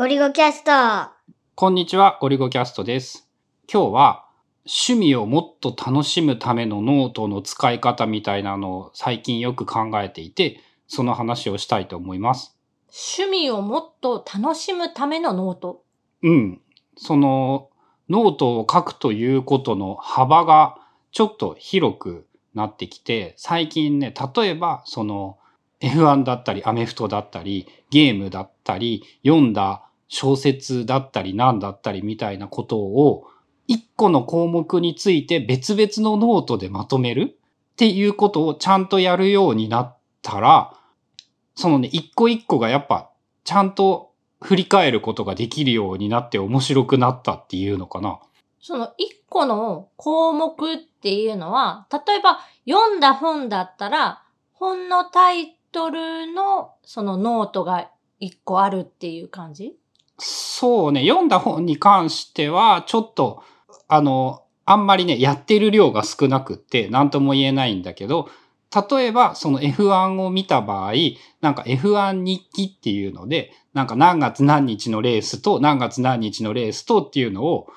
ゴリゴキャスト。こんにちは、ゴリゴキャストです。今日は趣味をもっと楽しむためのノートの使い方みたいなのを最近よく考えていて、その話をしたいと思います。趣味をもっと楽しむためのノート。うん。そのノートを書くということの幅がちょっと広くなってきて、最近ね、例えばその F1 だったりアメフトだったりゲームだったり読んだ小説だったり何だったりみたいなことを一個の項目について別々のノートでまとめるっていうことをちゃんとやるようになったら、そのね、一個一個がやっぱちゃんと振り返ることができるようになって面白くなったっていうのかな。その一個の項目っていうのは、例えば読んだ本だったら、本のタイトルのそのノートが一個あるっていう感じ？そうね、読んだ本に関しては、ちょっと、あの、あんまりね、やってる量が少なくって、なんとも言えないんだけど、例えば、その F1 を見た場合、なんか F1 日記っていうので、なんか何月何日のレースと何月何日のレースとっていうのを、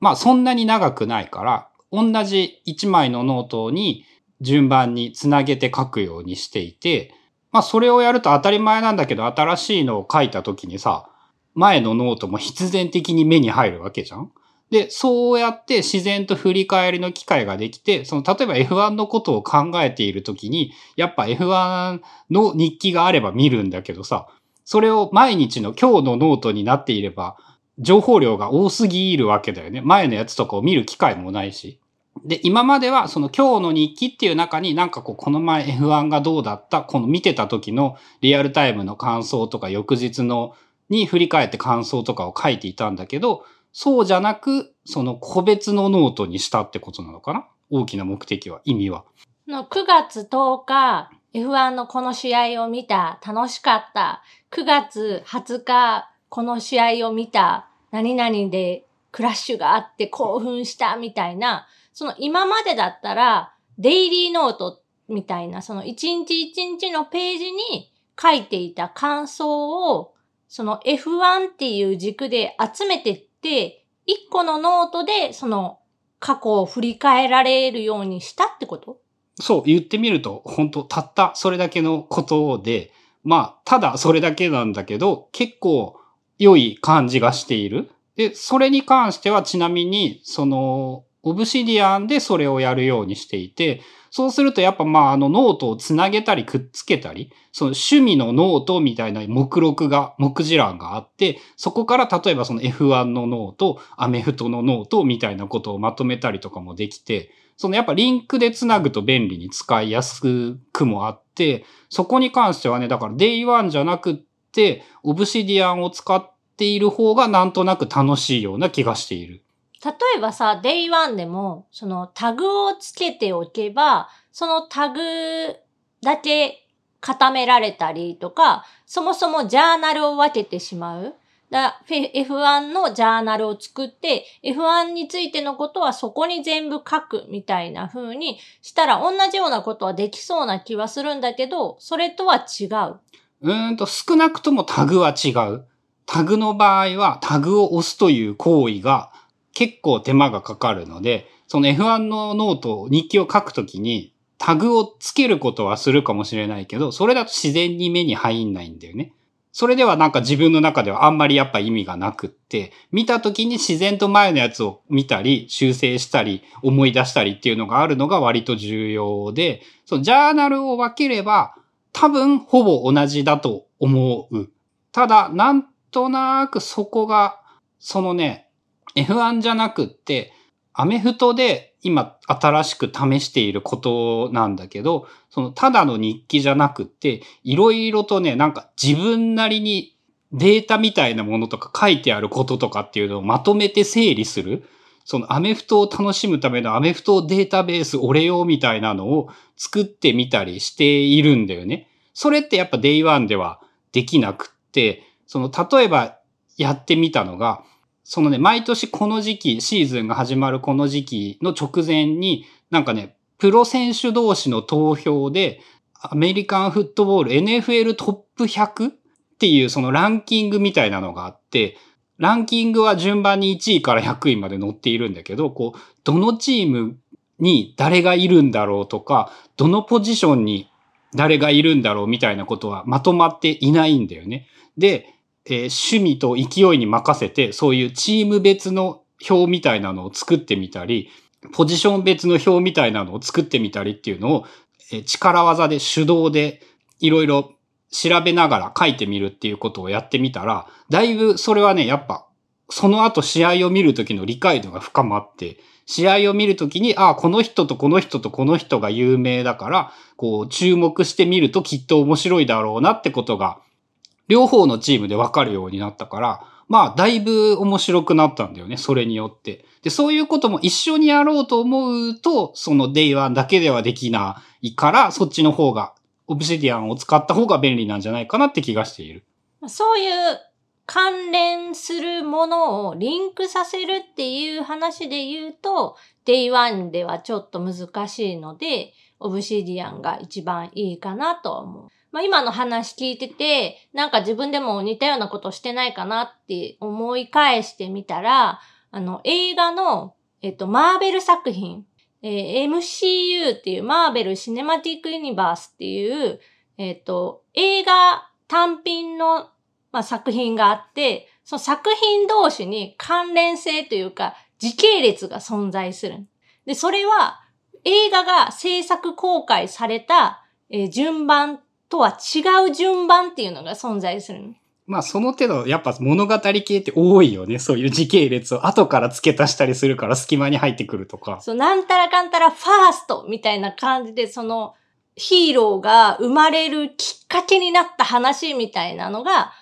まあそんなに長くないから、同じ1枚のノートに順番につなげて書くようにしていて、まあそれをやると当たり前なんだけど、新しいのを書いた時にさ、前のノートも必然的に目に入るわけじゃん？で、そうやって自然と振り返りの機会ができて、その、例えば F1 のことを考えているときに、やっぱ F1 の日記があれば見るんだけどさ、それを毎日の今日のノートになっていれば、情報量が多すぎるわけだよね。前のやつとかを見る機会もないし。で、今まではその今日の日記っていう中になんかこうこの前 F1 がどうだった？この見てた時のリアルタイムの感想とか翌日のに振り返って感想とかを書いていたんだけど、そうじゃなく、その個別のノートにしたってことなのかな？大きな目的は、意味は。の9月10日、F1 のこの試合を見た、楽しかった。9月20日、この試合を見た、何々でクラッシュがあって興奮したみたいな、その今までだったら、デイリーノートみたいな、その一日一日のページに書いていた感想を、その F1 っていう軸で集めてって、一個のノートでその過去を振り返られるようにしたってこと？そう、言ってみると、本当たったそれだけのことで、まあ、ただそれだけなんだけど、結構良い感じがしている。で、それに関してはちなみに、その、 Obsidian でそれをやるようにしていて、そうするとやっぱまああのノートをつなげたりくっつけたり、その趣味のノートみたいな目録が、目次欄があって、そこから例えばその F1 のノート、アメフトのノートみたいなことをまとめたりとかもできて、そのやっぱリンクでつなぐと便利に使いやすくもあって、そこに関してはね、だから Day1 じゃなくって、 Obsidian を使っている方がなんとなく楽しいような気がしている。例えばさ、 Day One でも、そのタグをつけておけば、そのタグだけ固められたりとか、そもそもジャーナルを分けてしまう。だ F1 のジャーナルを作って、F1 についてのことはそこに全部書くみたいな風にしたら同じようなことはできそうな気はするんだけど、それとは違う。うーんと少なくともタグは違う。タグの場合はタグを押すという行為が結構手間がかかるので、その F1 のノート、日記を書くときにタグをつけることはするかもしれないけど、それだと自然に目に入んないんだよね。それではなんか自分の中ではあんまりやっぱ意味がなくって、見たときに自然と前のやつを見たり、修正したり、思い出したりっていうのがあるのが割と重要で、そのジャーナルを分ければ多分ほぼ同じだと思う。ただ、なんとなくそこが、そのね、F1 じゃなくって、アメフトで今新しく試していることなんだけど、そのただの日記じゃなくって、いろいろとね、なんか自分なりにデータみたいなものとか書いてあることとかっていうのをまとめて整理する。そのアメフトを楽しむためのアメフトデータベース俺用みたいなのを作ってみたりしているんだよね。それってやっぱ Day1 ではできなくって、その例えばやってみたのが、そのね、毎年この時期、シーズンが始まるこの時期の直前に、なんかね、プロ選手同士の投票で、アメリカンフットボール NFL トップ 100? っていうそのランキングみたいなのがあって、ランキングは順番に1位から100位まで載っているんだけど、こう、どのチームに誰がいるんだろうとか、どのポジションに誰がいるんだろうみたいなことはまとまっていないんだよね。で、えー趣味と勢いに任せて、そういうチーム別の表みたいなのを作ってみたり、ポジション別の表みたいなのを作ってみたりっていうのを、えー力技で手動でいろいろ調べながら書いてみるっていうことをやってみたら、だいぶそれはね、やっぱ、その後試合を見るときの理解度が深まって、試合を見るときに、ああ、この人とこの人とこの人が有名だから、こう、注目してみるときっと面白いだろうなってことが、両方のチームでわかるようになったから、まあ、だいぶ面白くなったんだよね、それによって。で、そういうことも一緒にやろうと思うと、その Day 1だけではできないから、そっちの方が、オブシディアンを使った方が便利なんじゃないかなって気がしている。そういう関連するものをリンクさせるっていう話で言うと、Day1 ではちょっと難しいので、オブシディアンが一番いいかなと思う。まあ今の話聞いてて、なんか自分でも似たようなことしてないかなって思い返してみたら、あの映画の、えっと、マーベル作品、えー MCU っていうマーベル・シネマティック・ユニバースっていう、えっと、映画単品の、まあ、作品があって、その作品同士に関連性というか、時系列が存在する。で、それは映画が制作公開された、えー順番とは違う順番っていうのが存在する。まあ、その程度、やっぱ物語系って多いよね。そういう時系列を後から付け足したりするから隙間に入ってくるとか。そう、なんたらかんたらファーストみたいな感じで、そのヒーローが生まれるきっかけになった話みたいなのが、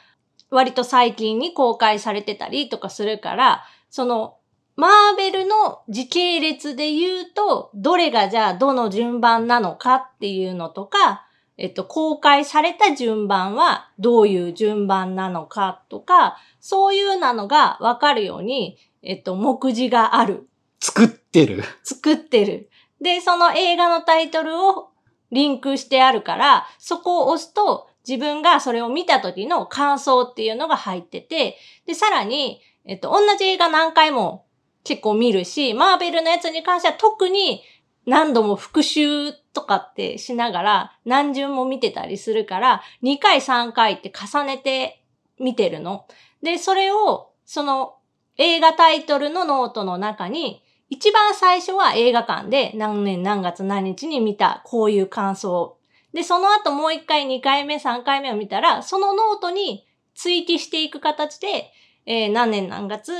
割と最近に公開されてたりとかするから、その、マーベルの時系列で言うと、どれがじゃあどの順番なのかっていうのとか、えっと、公開された順番はどういう順番なのかとか、そういうなのがわかるように、えっと、目次がある。作ってる。作ってる。で、その映画のタイトルをリンクしてあるから、そこを押すと自分がそれを見た時の感想っていうのが入ってて、で、さらに、えっと、同じ映画何回も結構見るし、マーベルのやつに関しては特に何度も復習とかってしながら何順も見てたりするから、2回3回って重ねて見てるの。で、それを、その映画タイトルのノートの中に、一番最初は映画館で何年何月何日に見たこういう感想。で、その後もう一回2回目3回目を見たら、そのノートに追記していく形で、えー何年何月、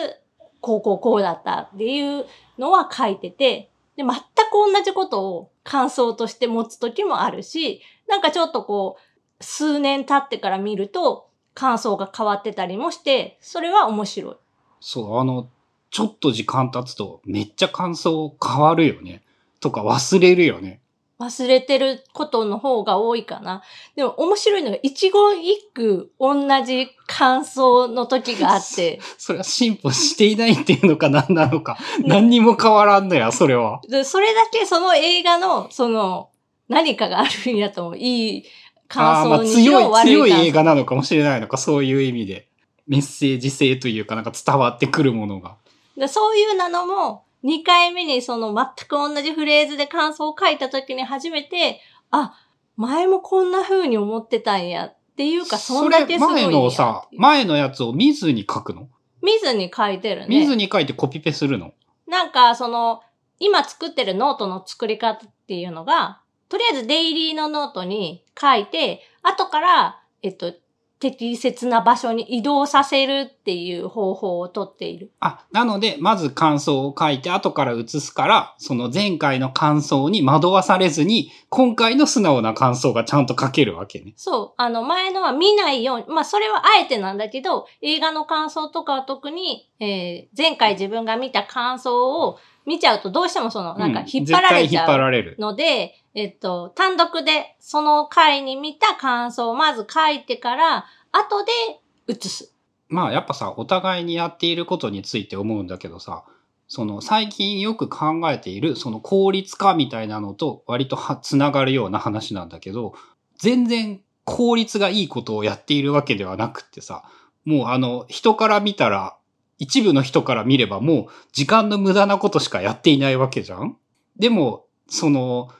こうこうこうだったっていうのは書いてて、で、全く同じことを感想として持つ時もあるし、なんかちょっとこう、数年経ってから見ると感想が変わってたりもして、それは面白い。そう、あの、ちょっと時間経つとめっちゃ感想変わるよね。とか忘れるよね。忘れてることの方が多いかな。でも面白いのが一言一句同じ感想の時があって、それは進歩していないっていうのか何なのか。何にも変わらんのや、それは。でそれだけその映画のその何かがあるんやと思う。いい感想にしろ強い、強い映画なのかもしれないのか、そういう意味で。メッセージ性というか、なんか伝わってくるものが。でそういうなのも、2回目にその全く同じフレーズで感想を書いた時に初めて、あ、前もこんな風に思ってたんやっていうか、そんだけすごい前のさ、前のやつを見ずに書くの？見ずに書いてるね。見ずに書いてコピペするの？なんか、その、今作ってるノートの作り方っていうのが、とりあえずデイリーのノートに書いて、後から、えっと、適切な場所に移動させるっていう方法をとっている。あ、なので、まず感想を書いて、後から移すから、その前回の感想に惑わされずに、今回の素直な感想がちゃんと書けるわけね。そう。あの、前のは見ないように、まあ、それはあえてなんだけど、映画の感想とかは特に、えー前回自分が見た感想を見ちゃうと、どうしてもその、なんかうん引っ張られち絶対引っ張ゃうられる。ので、えっと、単独でその回に見た感想をまず書いてから、後で写す。まあやっぱさ、お互いにやっていることについて思うんだけどさ、その最近よく考えているその効率化みたいなのと割とはつながるような話なんだけど、全然効率がいいことをやっているわけではなくってさ、もうあの、人から見たら、一部の人から見ればもう時間の無駄なことしかやっていないわけじゃんでも、その、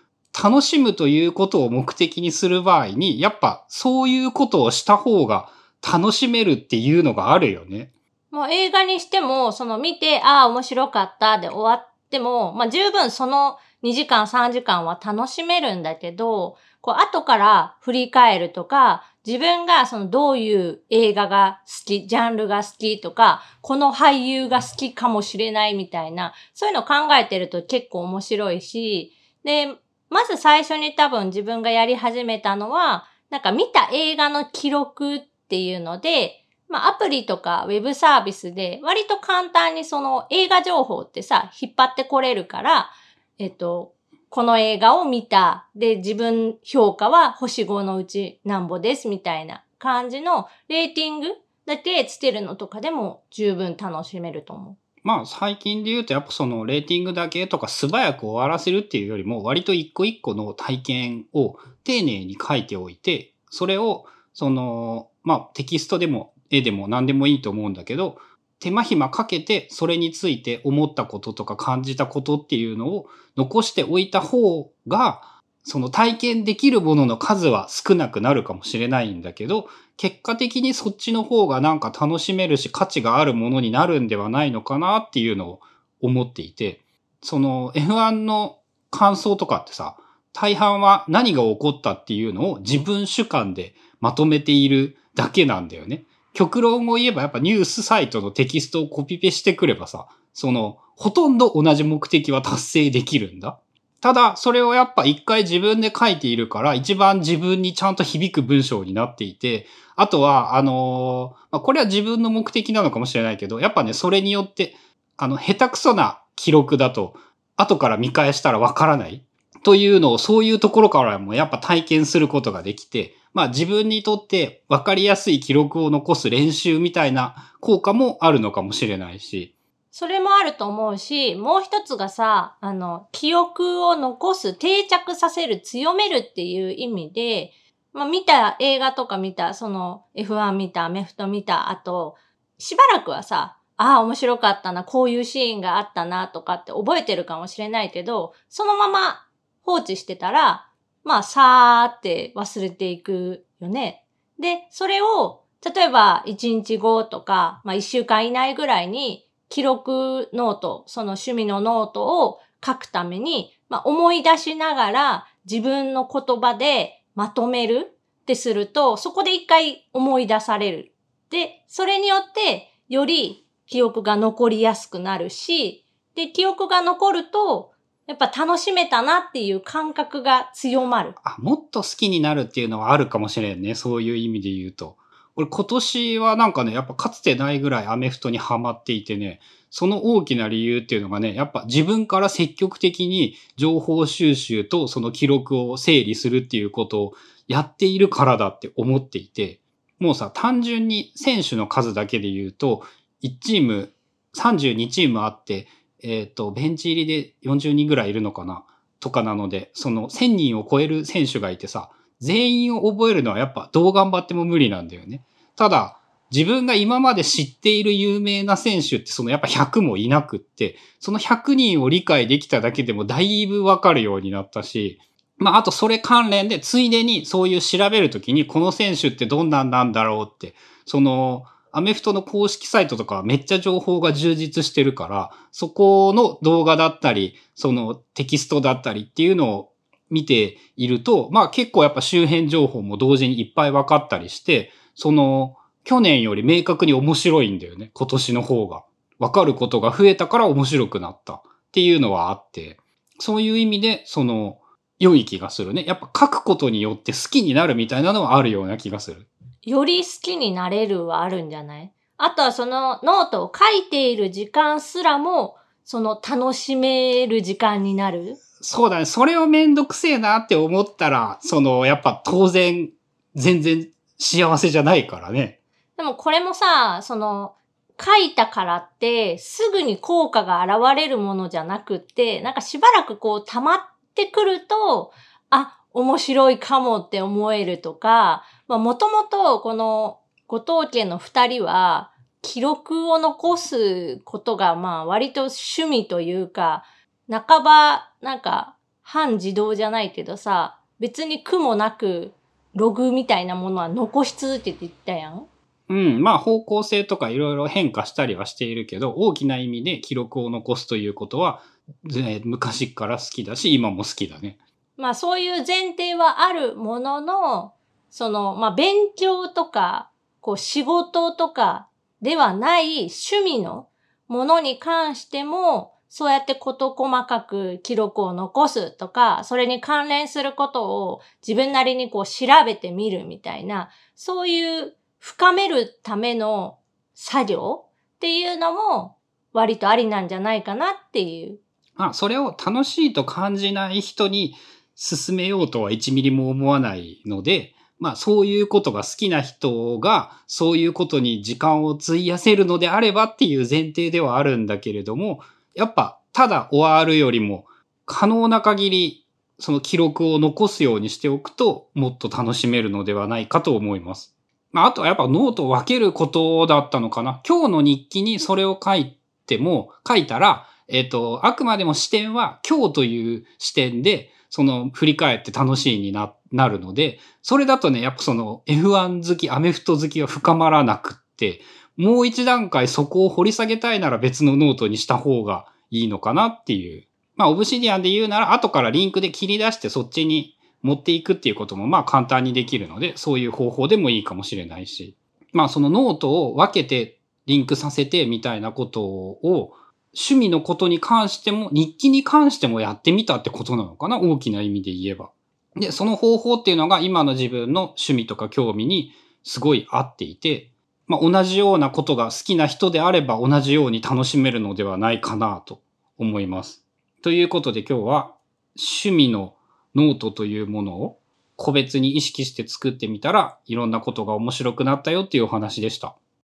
楽しむということを目的にする場合に、やっぱそういうことをした方が楽しめるっていうのがあるよね。もう映画にしても、その見て、ああ、面白かったで終わっても、まあ十分その2時間3時間は楽しめるんだけど、こう後から振り返るとか、自分がそのどういう映画が好き、ジャンルが好きとか、この俳優が好きかもしれないみたいな、そういうのを考えてると結構面白いし、で、まず最初に多分自分がやり始めたのは、なんか見た映画の記録っていうので、まあアプリとかウェブサービスで割と簡単にその映画情報ってさ、引っ張ってこれるから、えっと、この映画を見た。で、自分評価は星5のうちなんぼですみたいな感じのレーティングだけつけるのとかでも十分楽しめると思う。まあ最近で言うとやっぱそのレーティングだけとか素早く終わらせるっていうよりも割と一個一個の体験を丁寧に書いておいて、それをその、まあテキストでも絵でも何でもいいと思うんだけど、手間暇かけてそれについて思ったこととか感じたことっていうのを残しておいた方が、その体験できるものの数は少なくなるかもしれないんだけど、結果的にそっちの方がなんか楽しめるし価値があるものになるんではないのかなっていうのを思っていて、その F1 の感想とかってさ、大半は何が起こったっていうのを自分主観でまとめているだけなんだよね。極論を言えばやっぱニュースサイトのテキストをコピペしてくればさ、その、ほとんど同じ目的は達成できるんだ。ただ、それをやっぱ一回自分で書いているから、一番自分にちゃんと響く文章になっていて、あとは、あのー、まあ、これは自分の目的なのかもしれないけど、やっぱね、それによって、あの、下手くそな記録だと、後から見返したらわからないというのを、そういうところからもやっぱ体験することができて、まあ自分にとって分かりやすい記録を残す練習みたいな効果もあるのかもしれないし。それもあると思うし、もう一つがさ、あの、記憶を残す、定着させる、強めるっていう意味で、まあ見た映画とか見た、その F1 見た、メフト見た後、しばらくはさ、ああ、面白かったな、こういうシーンがあったな、とかって覚えてるかもしれないけど、そのまま放置してたら、まあ、さーって忘れていくよね。で、それを、例えば1日後とか、まあ1週間以内ぐらいに記録ノート、その趣味のノートを書くために、まあ思い出しながら自分の言葉でまとめるってすると、そこで一回思い出される。で、それによってより記憶が残りやすくなるし、で、記憶が残ると、やっぱ楽しめたなっていう感覚が強まる。あ、もっと好きになるっていうのはあるかもしれんね。そういう意味で言うと。俺今年はなんかね、やっぱかつてないぐらいアメフトにハマっていてね、その大きな理由っていうのがね、やっぱ自分から積極的に情報収集とその記録を整理するっていうことをやっているからだって思っていて、もうさ、単純に選手の数だけで言うと、1チーム、32チームあって、えっ、ー、と、ベンチ入りで40人ぐらいいるのかなとかなので、その1000人を超える選手がいてさ、全員を覚えるのはやっぱどう頑張っても無理なんだよね。ただ、自分が今まで知っている有名な選手ってそのやっぱ100もいなくって、その100人を理解できただけでもだいぶわかるようになったし、まああとそれ関連でついでにそういう調べるときにこの選手ってどんなんなんだろうって、そのアメフトの公式サイトとかはめっちゃ情報が充実してるから、そこの動画だったり、そのテキストだったりっていうのを見ていると、まあ結構やっぱ周辺情報も同時にいっぱい分かったりして、その去年より明確に面白いんだよね、今年の方が。分かることが増えたから面白くなったっていうのはあって、そういう意味で、その、良い気がするね。やっぱ書くことによって好きになるみたいなのはあるような気がする。より好きになれるはあるんじゃない？あとはそのノートを書いている時間すらも、その楽しめる時間になる？そうだね。それをめんどくせえなって思ったら、その、やっぱ当然、全然幸せじゃないからね。でもこれもさ、その、書いたからって、すぐに効果が現れるものじゃなくって、なんかしばらくこう溜まってくると、あ、面白いかもって思えるとか、まあもともとこの後藤家の二人は記録を残すことがまあ割と趣味というか、半ばなんか半自動じゃないけどさ、別に苦もなくログみたいなものは残し続けていったやん？うん、まあ方向性とかいろいろ変化したりはしているけど、大きな意味で記録を残すということは、ぜ昔から好きだし、今も好きだね。まあそういう前提はあるものの、その、まあ勉強とか、こう仕事とかではない趣味のものに関しても、そうやって事細かく記録を残すとか、それに関連することを自分なりにこう調べてみるみたいな、そういう深めるための作業っていうのも割とありなんじゃないかなっていう。まあそれを楽しいと感じない人に進めようとは1ミリも思わないので、まあそういうことが好きな人がそういうことに時間を費やせるのであればっていう前提ではあるんだけれども、やっぱただ終わるよりも可能な限りその記録を残すようにしておくともっと楽しめるのではないかと思います。まああとはやっぱノートを分けることだったのかな。今日の日記にそれを書いても、書いたら、えっ、と、あくまでも視点は今日という視点でその振り返って楽しいになるので、それだとね、やっぱその F1 好き、アメフト好きは深まらなくって、もう一段階そこを掘り下げたいなら別のノートにした方がいいのかなっていう。まあ、オブシディアンで言うなら、後からリンクで切り出してそっちに持っていくっていうこともまあ簡単にできるので、そういう方法でもいいかもしれないし。まあそのノートを分けてリンクさせてみたいなことを趣味のことに関しても、日記に関してもやってみたってことなのかな？大きな意味で言えば。で、その方法っていうのが今の自分の趣味とか興味にすごい合っていて、まあ、同じようなことが好きな人であれば同じように楽しめるのではないかなと思います。ということで今日は趣味のノートというものを個別に意識して作ってみたらいろんなことが面白くなったよっていうお話でした。